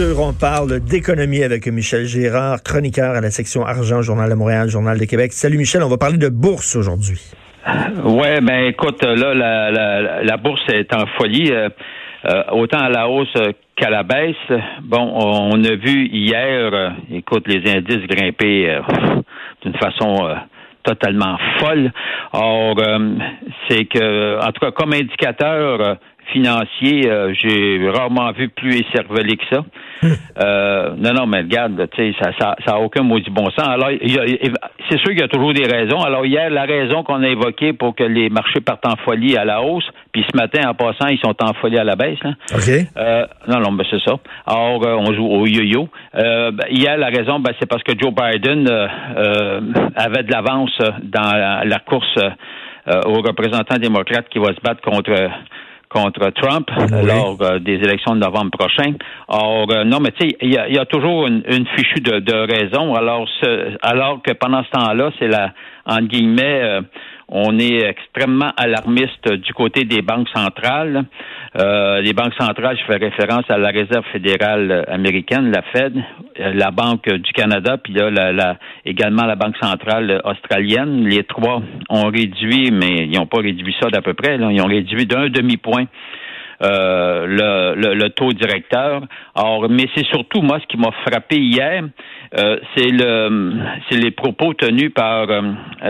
On parle d'économie avec Michel Gérard, chroniqueur à la section Argent, Journal de Montréal, Journal de Québec. Salut Michel, on va parler de bourse aujourd'hui. Ouais, ben écoute, là, la bourse est en folie, euh, euh, autant à la hausse qu'à la baisse. Bon, on a vu hier, euh, écoute, les indices grimper d'une façon totalement folle. Or, c'est que, en tout cas, comme indicateur financier, j'ai rarement vu plus écervelé que ça. Euh, non, non, mais regarde, tu sais, ça, ça, ça a aucun maudit bon sens. Alors, c'est sûr qu'il y a toujours des raisons. Alors, hier, la raison qu'on a évoquée pour que les marchés partent en folie à la hausse, puis ce matin, en passant, ils sont en folie à la baisse. Là. OK. Euh, non, non, mais c'est ça. Alors, euh, on joue au yo-yo. Euh, ben, hier, la raison, ben, c'est parce que Joe Biden euh, avait de l'avance dans la, course aux représentants démocrates qui va se battre contre contre Trump lors euh, des élections de novembre prochain. Or, euh, non, mais tu sais, il y, a, toujours une, une fichue de, de raison. Alors, ce, alors que pendant ce temps-là, c'est la, entre guillemets, euh, on est extrêmement alarmiste du côté des banques centrales. Euh, les banques centrales, je fais référence à la Réserve fédérale américaine, la Fed, la Banque du Canada, puis là, la, également la Banque centrale australienne. Les trois ont réduit, mais ils n'ont pas réduit ça d'à peu près. Là. Ils ont réduit d'un demi-point euh, le, le, taux directeur. Or, mais c'est surtout moi ce qui m'a frappé hier, euh, c'est le c'est les propos tenus par euh,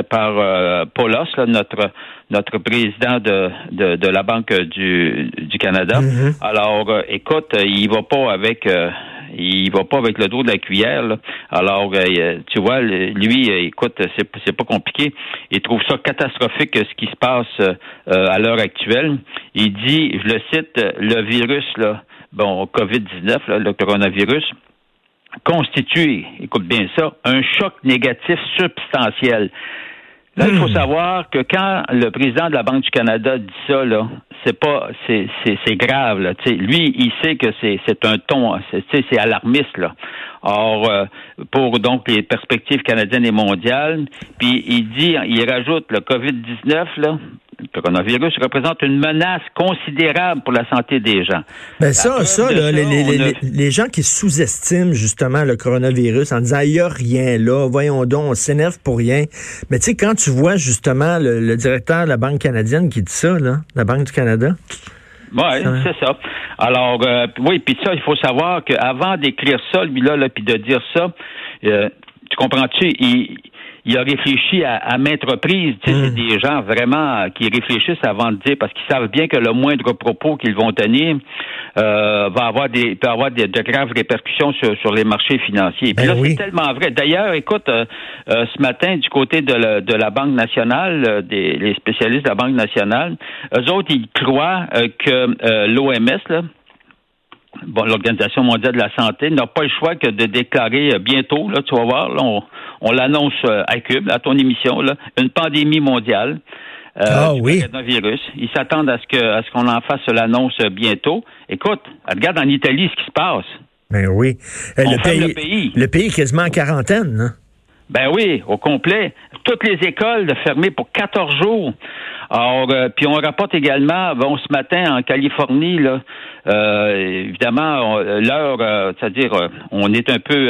par euh, Paulos, notre notre président de, de, de, la Banque du, du Canada. Mm-hmm. Alors, écoute, il va pas avec il va pas avec le dos de la cuillère. Alors, euh, tu vois, lui, euh, écoute, c'est, pas compliqué. Il trouve ça catastrophique ce qui se passe euh, à l'heure actuelle. Il dit, je le cite, le virus, là, bon, COVID-19, le coronavirus, constitue, écoute bien ça, un choc négatif substantiel. Là, il faut hmm. savoir que quand le président de la Banque du Canada dit ça, là, c'est pas, c'est, c'est, c'est grave. Là. lui, il sait que c'est, c'est un ton, c'est, c'est alarmiste. Là. Or, euh, pour donc les perspectives canadiennes et mondiales, puis il dit, il rajoute le COVID-19 là, le coronavirus représente une menace considérable pour la santé des gens. Ben ça, ça, les, gens qui sous-estiment justement le coronavirus en disant il n'y a rien là, voyons donc, on s'énerve pour rien. Mais tu sais, quand tu vois justement le, directeur de la Banque canadienne qui dit ça, là, la Banque du Canada. Oui, c'est ça. Alors, euh, oui, puis ça, il faut savoir qu'avant d'écrire ça, lui-là, là, puis de dire ça, euh, tu comprends-tu, il, il a réfléchi à, à maintes reprises. Tu sais, C'est hmm. des gens vraiment qui réfléchissent avant de dire, parce qu'ils savent bien que le moindre propos qu'ils vont tenir euh, va avoir des, peut avoir de graves répercussions sur, sur les marchés financiers. Puis ben là, c'est tellement vrai. D'ailleurs, écoute, euh, euh, ce matin, du côté de, la, de la Banque nationale, des les spécialistes de la Banque nationale, eux autres, ils croient que l'OMS, là, bon, l'Organisation mondiale de la santé n'a pas le choix que de déclarer bientôt, là, tu vas voir, là, on, on l'annonce euh, à Cube, à ton émission, là, une pandémie mondiale. Euh, ah, oui. coronavirus. Ils s'attendent à ce que à ce qu'on en fasse l'annonce bientôt. Écoute, regarde en Italie ce qui se passe. Ben oui. Euh, le, pays, le, pays, le pays est quasiment en quarantaine. Hein? Ben oui, au complet. Toutes les écoles fermées pour 14 jours. Alors, puis on rapporte également, bon, ce matin en Californie, là, évidemment, l'heure, c'est-à-dire, on est un peu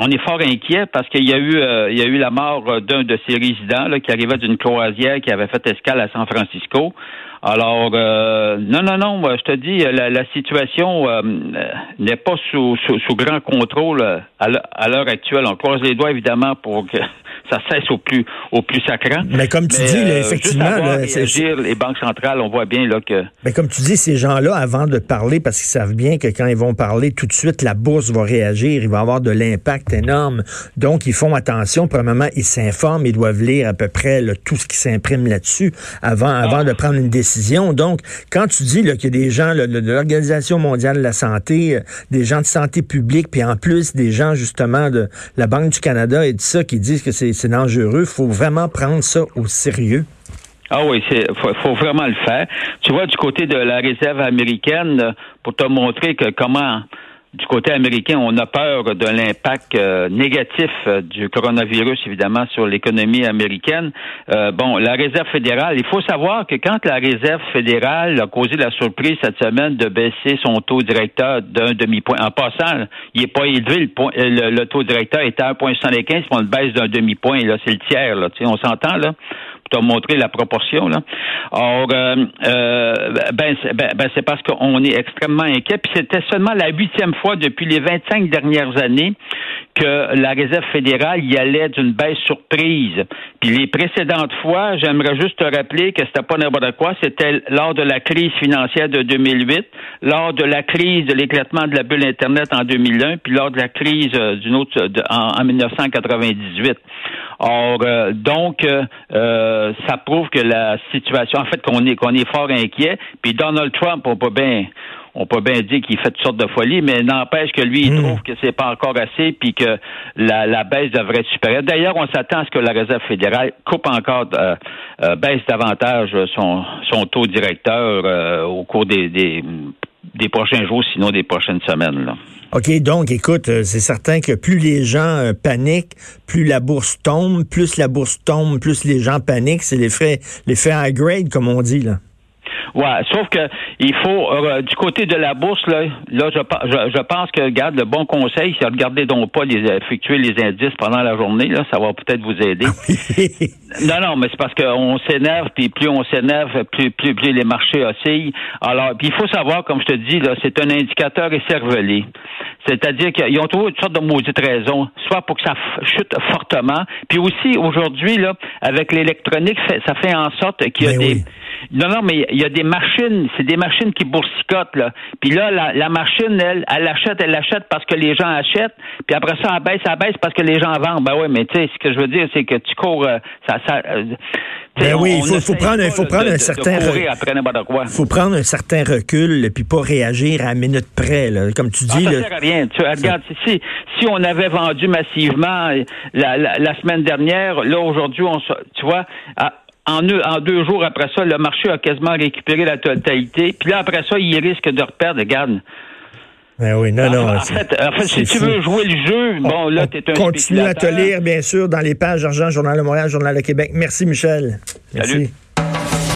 on est fort inquiet parce qu'il y a eu euh, il y a eu la mort d'un de ses résidents qui arrivait d'une croisière qui avait fait escale à San Francisco. Alors euh, non non non, je te dis la, situation euh, n'est pas sous, sous, grand contrôle à l'heure actuelle. On croise les doigts évidemment pour que ça cesse au plus au plus sacrant. Mais comme tu dis, euh, effectivement, les banques centrales, on voit bien là que. Mais comme tu dis, ces gens-là, avant de parler, parce qu'ils savent bien que quand ils vont parler, tout de suite, la bourse va réagir, il va avoir de l'impact énorme. Donc, ils font attention. Premièrement, ils s'informent, ils doivent lire à peu près tout ce qui s'imprime là-dessus avant, avant ah. de prendre une décision Donc, quand tu dis qu'il y a des gens de l'Organisation mondiale de la santé, euh, des gens de santé publique, puis en plus des gens justement de la Banque du Canada et de ça qui disent que c'est dangereux, faut vraiment prendre ça au sérieux? Ah oui, c'est faut, vraiment le faire. Tu vois, du côté de la réserve américaine, pour te montrer que comment du côté américain, on a peur de l'impact euh, négatif euh, du coronavirus, évidemment, sur l'économie américaine. Euh, bon, la Réserve fédérale, il faut savoir que quand la Réserve fédérale a causé la surprise cette semaine de baisser son taux directeur d'un demi-point, en passant, il n'est pas élevé, le, le, taux directeur est à 1,75, on le baisse d'un demi-point, là, c'est le tiers, là, on s'entend, là? Te montrer la proportion. Là. Or, euh, euh, ben, ben, ben, c'est parce qu'on est extrêmement inquiet. Puis c'était seulement la huitième fois depuis les 25 dernières années que la Réserve fédérale y allait d'une baisse surprise. Puis les précédentes fois, j'aimerais juste te rappeler que c'était pas n'importe quoi, c'était lors de la crise financière de 2008, lors de la crise de l'éclatement de la bulle Internet en 2001, puis lors de la crise euh, d'une autre en, en 1998. Or, euh, donc, euh, euh, ça prouve que la situation, en fait, qu'on est qu'on est fort inquiet. Puis Donald Trump, on peut bien on peut bien dire qu'il fait toutes sortes de folies, mais n'empêche que lui, il hmm. trouve que c'est pas encore assez, puis que la, baisse devrait être supérieure. D'ailleurs, on s'attend à ce que la Réserve fédérale coupe encore, baisse davantage son, son taux directeur au cours des, des, des, prochains jours, sinon des prochaines semaines. Là. OK, donc écoute, euh, c'est certain que plus les gens euh, paniquent, plus la bourse tombe, plus la bourse tombe, plus les gens paniquent, c'est l'effet l'effet high grade comme on dit là. Ouais, sauf que il faut euh, du côté de la bourse là, là je, je, pense que regarde le bon conseil, c'est regarder donc pas les effectuer les indices pendant la journée là, ça va peut-être vous aider. non non, mais c'est parce qu'on s'énerve puis plus on s'énerve, plus, plus plus les marchés oscillent. Alors, puis il faut savoir comme je te dis là, c'est un indicateur écervelé. C'est-à-dire qu'ils ont trouvé une sorte de maudite raison, soit pour que ça chute fortement, puis aussi aujourd'hui là, avec l'électronique, ça fait en sorte qu'il y a ben des non, non, mais il y a des machines, c'est des machines qui boursicotent, là. Puis là, la, machine, elle, elle achète, elle achète parce que les gens achètent, puis après ça, elle baisse, elle baisse parce que les gens vendent. Ben oui, mais tu sais, ce que je veux dire, c'est que tu cours, euh, ça, ça euh, ben oui, il faut, prendre, il faut prendre un certain faut prendre un certain recul puis pas réagir à minute près là. comme tu dis. Ah, ça sert à rien. Tu, regarde, si, si on avait vendu massivement la, la, semaine dernière, là aujourd'hui, on tu vois, deux, en deux jours après ça, le marché a quasiment récupéré la totalité. Puis là, après ça, il risque de reperdre. Regarde. Ben oui, non, non. En fait, en fait si tu veux jouer le jeu, bon, là, tu es un Continue à te lire, bien sûr, dans les pages Argent, Journal de Montréal, Journal de Québec. Merci, Michel. Merci.